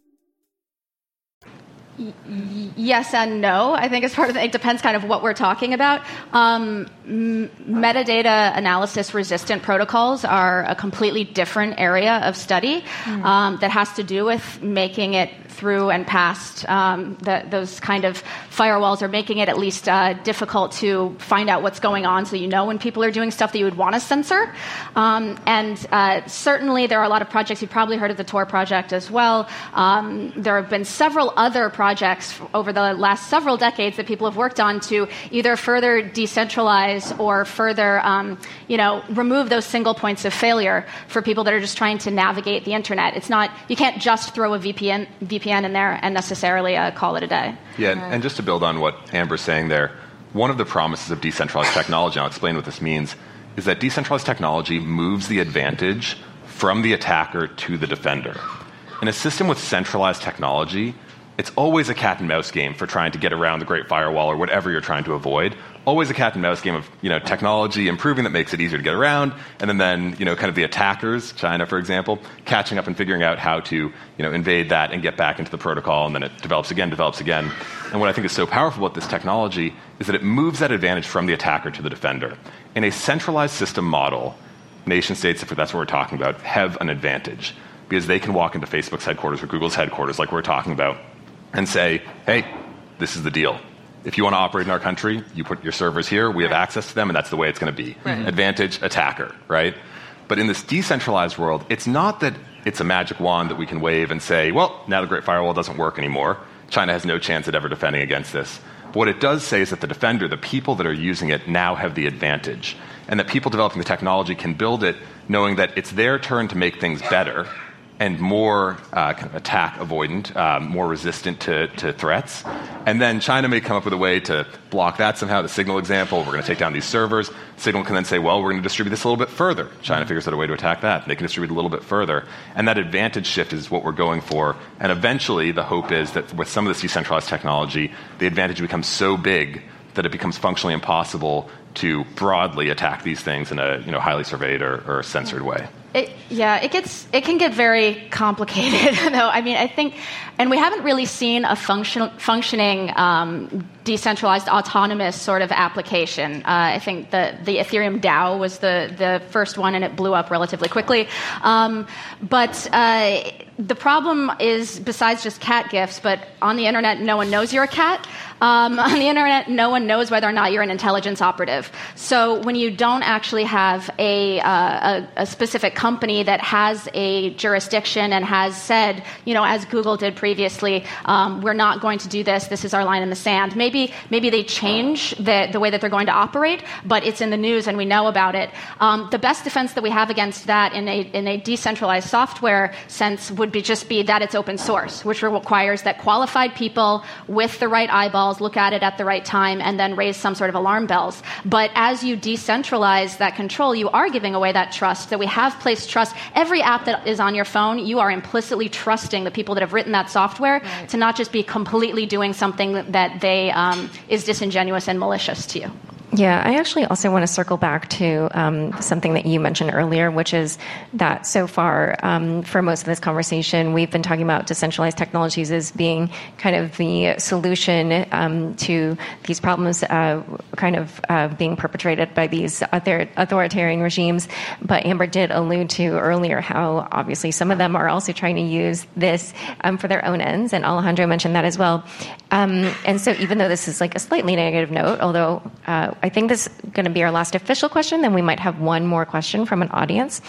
S6: yes and no. I think as part of it, it depends kind of what we're talking about. Um, m- metadata analysis resistant protocols are a completely different area of study mm. um, that has to do with making it through and past um, the, those kind of firewalls, are making it at least uh, difficult to find out what's going on, so you know when people are doing stuff that you would want to censor. Um, and uh, certainly, there are a lot of projects. You've probably heard of the Tor project as well. Um, there have been several other projects over the last several decades that people have worked on to either further decentralize or further, um, you know, remove those single points of failure for people that are just trying to navigate the internet. It's not you can't just throw a VPN VPN in there and necessarily uh, call it a day.
S7: Yeah, and just to build on what Amber's saying there, one of the promises of decentralized technology, and I'll explain what this means, is that decentralized technology moves the advantage from the attacker to the defender. In a system with centralized technology, it's always a cat and mouse game for trying to get around the Great Firewall or whatever you're trying to avoid. Always a cat and mouse game of you know technology improving that makes it easier to get around, and then, then you know kind of the attackers, China for example, catching up and figuring out how to you know invade that and get back into the protocol, and then it develops again, develops again. And what I think is so powerful about this technology is that it moves that advantage from the attacker to the defender. In a centralized system model, nation states, if that's what we're talking about, have an advantage because they can walk into Facebook's headquarters or Google's headquarters, like we're talking about, and say, hey, this is the deal. If you want to operate in our country, you put your servers here, we have access to them, and that's the way it's going to be. Right. Mm-hmm. Advantage, attacker, right? But in this decentralized world, it's not that it's a magic wand that we can wave and say, well, now the Great Firewall doesn't work anymore. China has no chance at ever defending against this. But what it does say is that the defender, the people that are using it, now have the advantage. And that people developing the technology can build it knowing that it's their turn to make things better and more uh, kind of attack avoidant, uh, more resistant to, to, threats. And then China may come up with a way to block that somehow. The Signal example, we're going to take down these servers. Signal can then say, well, we're going to distribute this a little bit further. China figures out a way to attack that. They can distribute a little bit further. And that advantage shift is what we're going for. And eventually, the hope is that with some of this decentralized technology, the advantage becomes so big that it becomes functionally impossible to broadly attack these things in a you know, highly surveyed or, or censored way.
S6: It, yeah, it gets it can get very complicated. though I mean, I think, and we haven't really seen a function, functioning um, decentralized autonomous sort of application. Uh, I think the the Ethereum DAO was the the first one, and it blew up relatively quickly. Um, but uh, the problem is, besides just cat gifts, but on the internet, no one knows you're a cat. Um, on the internet, no one knows whether or not you're an intelligence operative. So when you don't actually have a, uh, a, a, specific company that has a jurisdiction and has said, you know, as Google did previously, um, we're not going to do this. This is our line in the sand. Maybe maybe they change the, the way that they're going to operate, but it's in the news and we know about it. Um, the best defense that we have against that in a in a decentralized software sense would be just be that it's open source, which requires that qualified people with the right eyeballs look at it at the right time, and then raise some sort of alarm bells. But as you decentralize that control, you are giving away that trust that we have placed trust. Every app that is on your phone, you are implicitly trusting the people that have written that software right. to not just be completely doing something that they um, is disingenuous and malicious to you.
S2: Yeah, I actually also want to circle back to um, something that you mentioned earlier, which is that so far, um, for most of this conversation, we've been talking about decentralized technologies as being kind of the solution um, to these problems, uh, kind of uh, being perpetrated by these author- authoritarian regimes. But Amber did allude to earlier how obviously some of them are also trying to use this um, for their own ends, and Alejandro mentioned that as well. Um, and so, even though this is like a slightly negative note, although uh, I think this is going to be our last official question. Then we might have one more question from an audience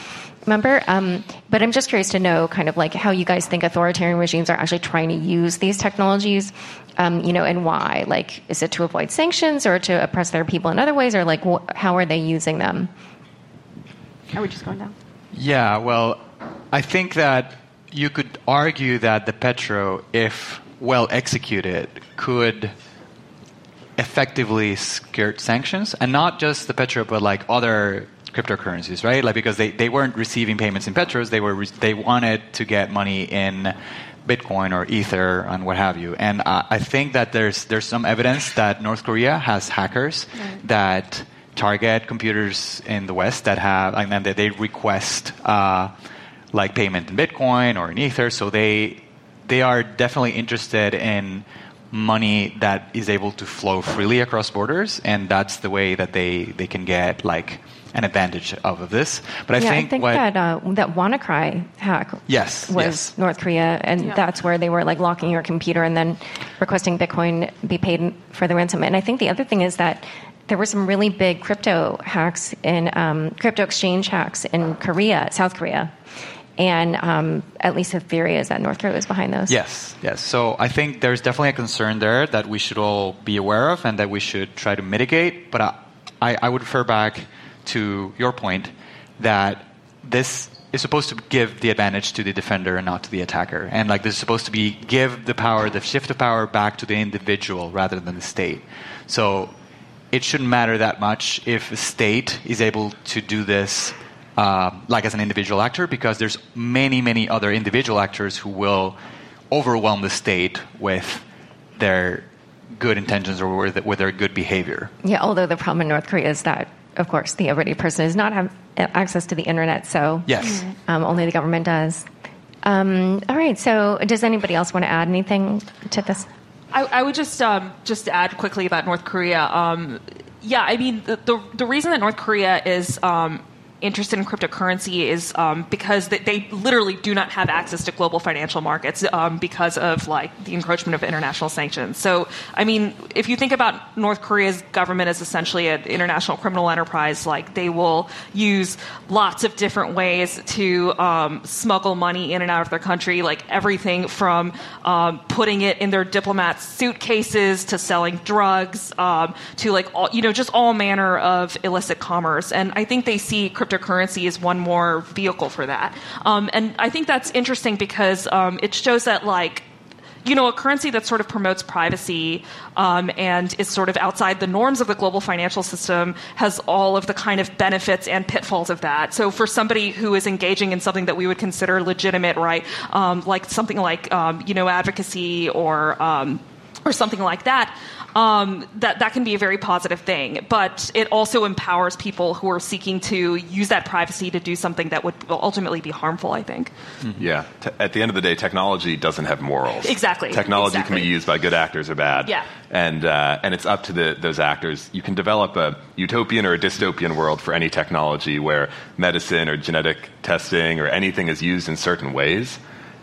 S2: member. Um, but I'm just curious to know, kind of like how you guys think authoritarian regimes are actually trying to use these technologies, um, you know, and why. Like, is it to avoid sanctions or to oppress their people in other ways, or like wh- how are they using them?
S6: Are we just going down?
S4: Yeah, well, I think that you could argue that the Petro, if well executed, could effectively skirt sanctions, and not just the Petro, but like other cryptocurrencies, right? Like because they, they weren't receiving payments in Petros, they were re- they wanted to get money in Bitcoin or Ether and what have you. And uh, I think that there's there's some evidence that North Korea has hackers right. that target computers in the West that have and then they request uh, like payment in Bitcoin or in Ether. So they they are definitely interested in money that is able to flow freely across borders, and that's the way that they, they can get like an advantage of this.
S2: But I yeah, think, I think what, that uh, that WannaCry hack
S4: yes,
S2: was
S4: yes.
S2: North Korea, and yeah. that's where they were like locking your computer and then requesting Bitcoin be paid for the ransom. And I think the other thing is that there were some really big crypto hacks in um, crypto exchange hacks in Korea, South Korea, and um, at least the theory is that North Korea is behind those.
S4: Yes, yes. So I think there's definitely a concern there that we should all be aware of and that we should try to mitigate. But I, I, I would refer back to your point that this is supposed to give the advantage to the defender and not to the attacker. And like this is supposed to be give the power, the shift of power back to the individual rather than the state. So it shouldn't matter that much if a state is able to do this uh, like as an individual actor because there's many, many other individual actors who will overwhelm the state with their good intentions or with, with their good behavior.
S2: Yeah, although the problem in North Korea is that, of course, the everyday person does not have access to the internet, so
S4: yes,
S2: um, only the government does. Um, all right, so does anybody else want to add anything to this?
S5: I, I would just um, just add quickly about North Korea. Um, yeah, I mean the, the, the reason that North Korea is um, interested in cryptocurrency is um, because they, they, literally do not have access to global financial markets um, because of like the encroachment of international sanctions. So, I mean, if you think about North Korea's government as essentially an international criminal enterprise, like they will use lots of different ways to um, smuggle money in and out of their country, like everything from um, putting it in their diplomats' suitcases to selling drugs um, to like all, you know just all manner of illicit commerce. And I think they see crypto cryptocurrency is one more vehicle for that. Um, and I think that's interesting because um, it shows that like you know, a currency that sort of promotes privacy um, and is sort of outside the norms of the global financial system has all of the kind of benefits and pitfalls of that. So, for somebody who is engaging in something that we would consider legitimate, right, um, like something like um, you know advocacy or um, or something like that, um, that that can be a very positive thing. But it also empowers people who are seeking to use that privacy to do something that would ultimately be harmful. I think.
S7: Mm-hmm. Yeah. T- at the end of the day, technology doesn't have morals.
S5: Exactly.
S7: Technology
S5: exactly.
S7: can be used by good actors or bad.
S5: Yeah.
S7: And uh, and it's up to the, those actors. You can develop a utopian or a dystopian world for any technology where medicine or genetic testing or anything is used in certain ways,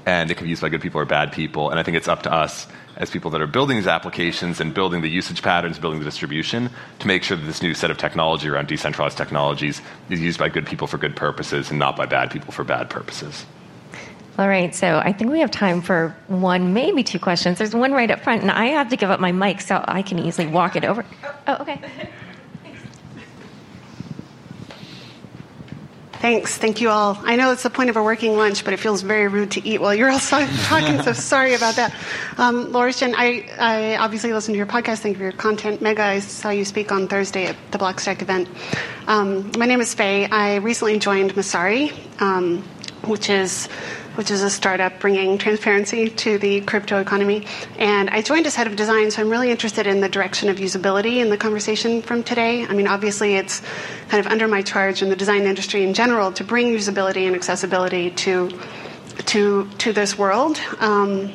S7: and it can be used by good people or bad people. And I think it's up to us as people that are building these applications and building the usage patterns, building the distribution, to make sure that this new set of technology around decentralized technologies is used by good people for good purposes and not by bad people for bad purposes.
S2: All right, so I think we have time for one, maybe two questions. There's one right up front, and I have to give up my mic so I can easily walk it over. Oh, okay.
S10: Thanks. Thank you all. I know it's the point of a working lunch, but it feels very rude to eat while you're all talking, so sorry about that. Um, Laura Shin, I, I obviously listen to your podcast. Thank you for your content. Megha, I saw you speak on Thursday at the Blockstack event. Um, my name is Faye. I recently joined Messari, Um, which is which is a startup bringing transparency to the crypto economy. And I joined as head of design, so I'm really interested in the direction of usability in the conversation from today. I mean, obviously, it's kind of under my charge in the design industry in general to bring usability and accessibility to to to this world. Um,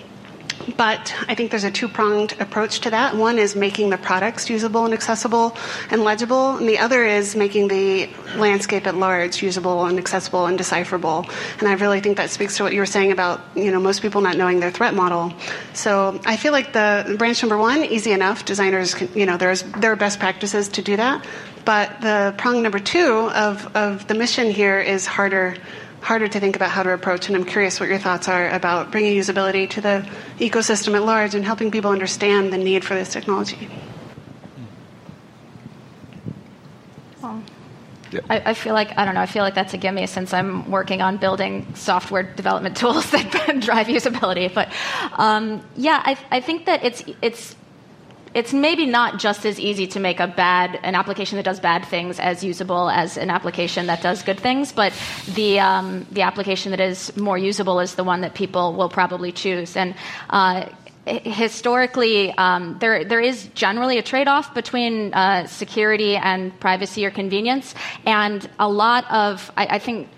S10: but I think there's a two pronged approach to that. One is making the products usable and accessible and legible, and the other is making the landscape at large usable and accessible and decipherable. And I really think that speaks to what you were saying about you know most people not knowing their threat model. So I feel like the branch number one, easy enough. Designers, can, you know, there's there are best practices to do that. But the prong number two of, of the mission here is harder harder to think about how to approach. And I'm curious what your thoughts are about bringing usability to the ecosystem at large and helping people understand the need for this technology.
S6: Well, I, I, feel like I don't know. I feel like that's a gimme since I'm working on building software development tools that drive usability. But um, yeah, I, I think that it's it's it's maybe not just as easy to make a bad an application that does bad things as usable as an application that does good things, but the um, the application that is more usable is the one that people will probably choose. And uh, historically, um, there there is generally a trade-off between uh, security and privacy or convenience, and a lot of I, I think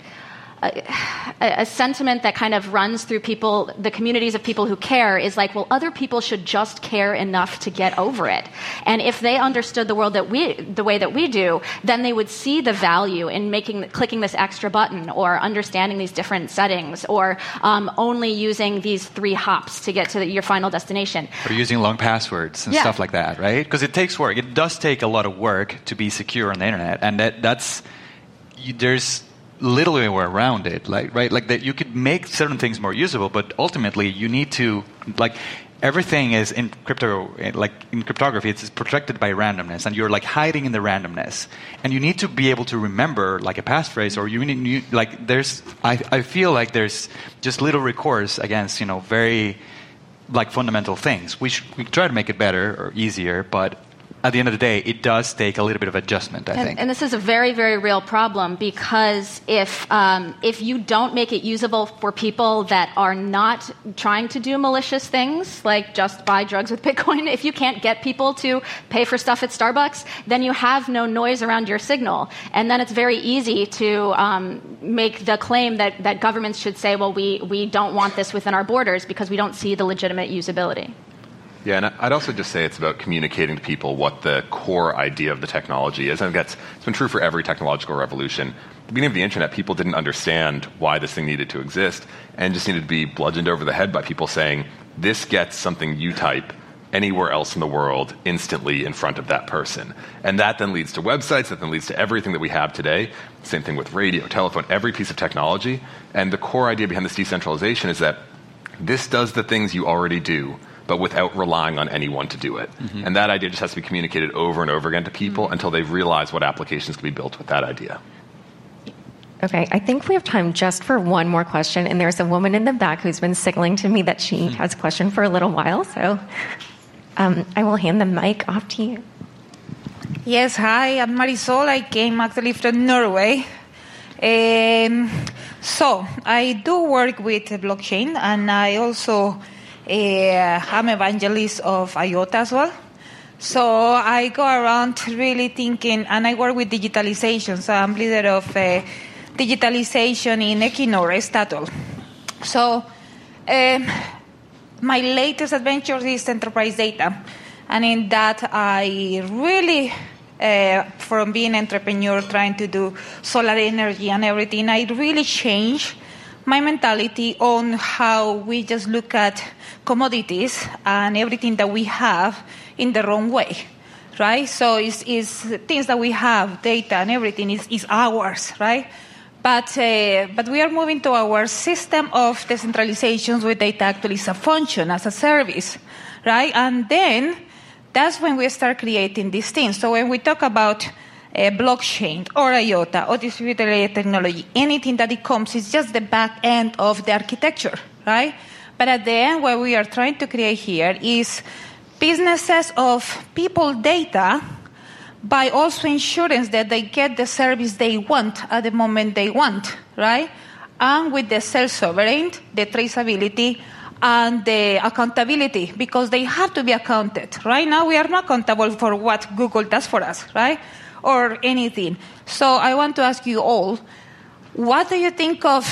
S6: a, a, sentiment that kind of runs through people, the communities of people who care, is like, well, other people should just care enough to get over it. And if they understood the world that we, the way that we do, then they would see the value in making, clicking this extra button, or understanding these different settings, or um, only using these three hops to get to the, your final destination.
S4: Or using long passwords and yeah. stuff like that, right? Because it takes work. It does take a lot of work to be secure on the internet, and that, that's you, there's little way around it like right? Like that you could make certain things more usable but ultimately you need to like everything is in crypto eh, like in cryptography it's protected by randomness and you're like hiding in the randomness. And you need to be able to remember like a passphrase or you need you, like there's I, I feel like there's just little recourse against you know very like fundamental things. We should we try to make it better or easier but at the end of the day, it does take a little bit of adjustment, I
S6: and,
S4: think.
S6: And this is a very, very real problem because if, um, if you don't make it usable for people that are not trying to do malicious things, like just buy drugs with Bitcoin, if you can't get people to pay for stuff at Starbucks, then you have no noise around your signal. And then it's very easy to um, make the claim that, that governments should say, well, we, we don't want this within our borders because we don't see the legitimate usability.
S7: Yeah, and I'd also just say it's about communicating to people what the core idea of the technology is. And that's, it's been true for every technological revolution. At the beginning of the internet, people didn't understand why this thing needed to exist and just needed to be bludgeoned over the head by people saying, this gets something you type anywhere else in the world instantly in front of that person. And that then leads to websites, that then leads to everything that we have today. Same thing with radio, telephone, every piece of technology. And the core idea behind this decentralization is that this does the things you already do but without relying on anyone to do it. Mm-hmm. And that idea just has to be communicated over and over again to people mm-hmm. until they realize what applications can be built with that idea.
S2: Okay, I think we have time just for one more question. And there's a woman in the back who's been signaling to me that she mm-hmm. has a question for a little while. So um, I will hand the mic off to you.
S11: Yes, hi, I'm Marisol. I came actually from Norway. Um, so I do work with blockchain, and I also uh, I'm evangelist of IOTA as well. So I go around really thinking, and I work with digitalization. So I'm leader of uh, digitalization in Equinor, Statoil. So um, my latest adventure is enterprise data, and in that I really. Uh, from being an entrepreneur trying to do solar energy and everything, I really changed my mentality on how we just look at commodities and everything that we have in the wrong way right? So it's, it's things that we have, data and everything is, is ours, right? But, uh, but we are moving to our system of decentralizations where data actually is a function as a service, right? And then that's when we start creating these things. So when we talk about blockchain or IOTA or distributed ledger technology, anything that it comes is just the back end of the architecture, right? But at the end, what we are trying to create here is businesses of people data by also ensuring that they get the service they want at the moment they want, right? and with the self-sovereign, the traceability, and the accountability, because they have to be accounted. Right now, we are not accountable for what Google does for us, right? Or anything. So I want to ask you all, what do you think of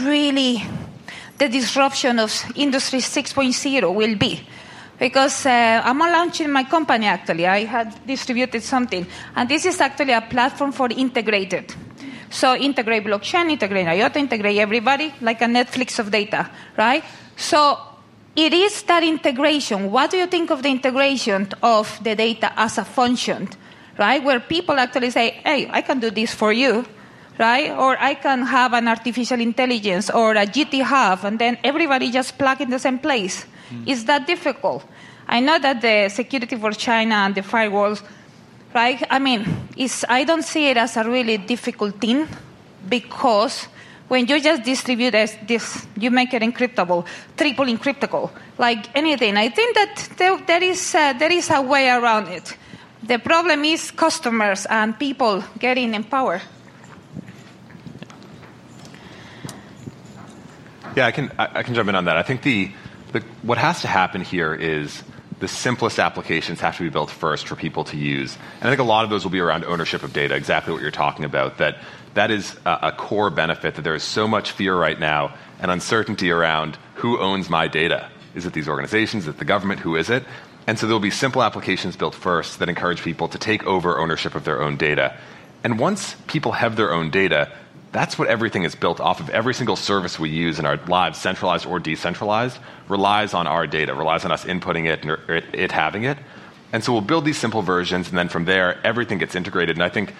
S11: really the disruption of Industry 6.0 will be? Because uh, I'm launching my company actually. I had distributed something. And this is actually a platform for integrated. So integrate blockchain, integrate IOTA, integrate everybody, like a Netflix of data, right? So it is that integration. What do you think of the integration of the data as a function, right? Where people actually say, hey, I can do this for you, right? Or I can have an artificial intelligence or a GT Hub, and then everybody just plug in the same place. Mm. Is that difficult? I know that the security for China and the firewalls, right? I mean, it's, I don't see it as a really difficult thing because when you just distribute this, this, you make it encryptable, triple encryptable, like anything. I think that there, there, is, uh, there is a way around it. The problem is customers and people getting in power.
S7: Yeah, I can, I can jump in on that. I think the, the, what has to happen here is the simplest applications have to be built first for people to use. And I think a lot of those will be around ownership of data, exactly what you're talking about, that that is a, a core benefit, that there is so much fear right now and uncertainty around who owns my data. Is it these organizations? Is it the government? Who is it? And so there will be simple applications built first that encourage people to take over ownership of their own data. And once people have their own data, that's what everything is built off of. Every single service we use in our lives, centralized or decentralized, relies on our data, relies on us inputting it and it, it having it. And so we'll build these simple versions, and then from there, everything gets integrated. And I think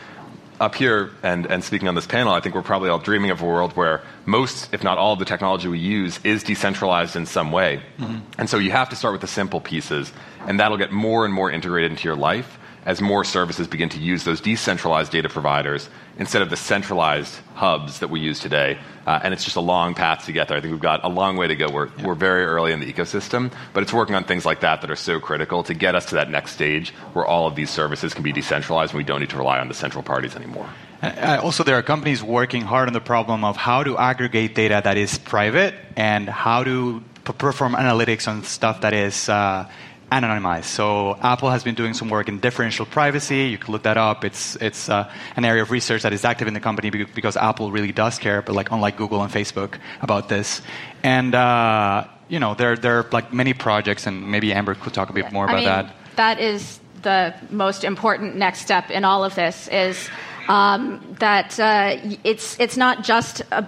S7: up here and, and speaking on this panel, I think we're probably all dreaming of a world where most, if not all, of the technology we use is decentralized in some way. Mm-hmm. And so you have to start with the simple pieces, and that'll get more and more integrated into your life as more services begin to use those decentralized data providers instead of the centralized hubs that we use today. Uh, and it's just a long path to get there. I think we've got a long way to go. We're, yeah. we're very early in the ecosystem, but it's working on things like that that are so critical to get us to that next stage where all of these services can be decentralized and we don't need to rely on the central parties anymore.
S4: Uh, also, there are companies working hard on the problem of how to aggregate data that is private and how to perform analytics on stuff that is. Uh, anonymized. So Apple has been doing some work in differential privacy. You can look that up. It's it's uh, an area of research that is active in the company because Apple really does care, but like unlike Google and Facebook about this. And uh, you know there there are like many projects, and maybe Amber could talk a bit more about
S6: I
S4: mean,
S6: that. That is the most important next step in all of this is. Um, that uh, it's it's not just a,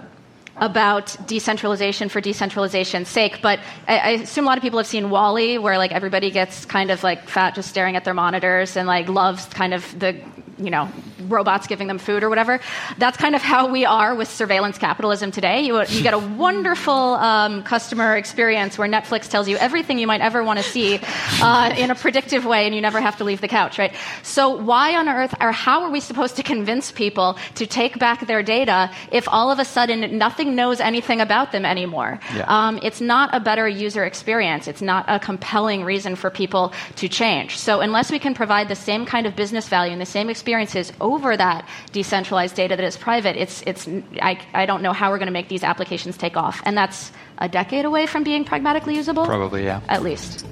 S6: about decentralization for decentralization's sake. But I, I, assume a lot of people have seen WALL-E, where like everybody gets kind of like fat just staring at their monitors and like loves kind of the you know, robots giving them food or whatever. That's kind of how we are with surveillance capitalism today. You, you get a wonderful um, customer experience where Netflix tells you everything you might ever want to see uh, in a predictive way, and you never have to leave the couch, right? So why on earth, or how are we supposed to convince people to take back their data if all of a sudden nothing knows anything about them anymore? Yeah. Um, it's not a better user experience. It's not a compelling reason for people to change. So unless we can provide the same kind of business value and the same experience experiences over that decentralized data that is private, it's, it's, I, I don't know how we're going to make these applications take off. And that's a decade away from being pragmatically usable?
S4: Probably, yeah.
S6: At least.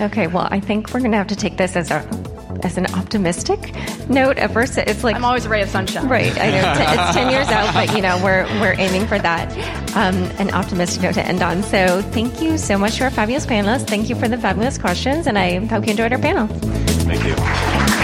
S8: Okay, well, I think we're going to have to take this as a as an optimistic note. At first, it's like
S6: I'm always a ray of sunshine.
S8: Right, I know it's ten years out, but you know we're we're aiming for that. Um, an optimistic note to end on. So, thank you so much to our fabulous panelists. Thank you for the fabulous questions, and I hope you enjoyed our panel.
S7: Thank you.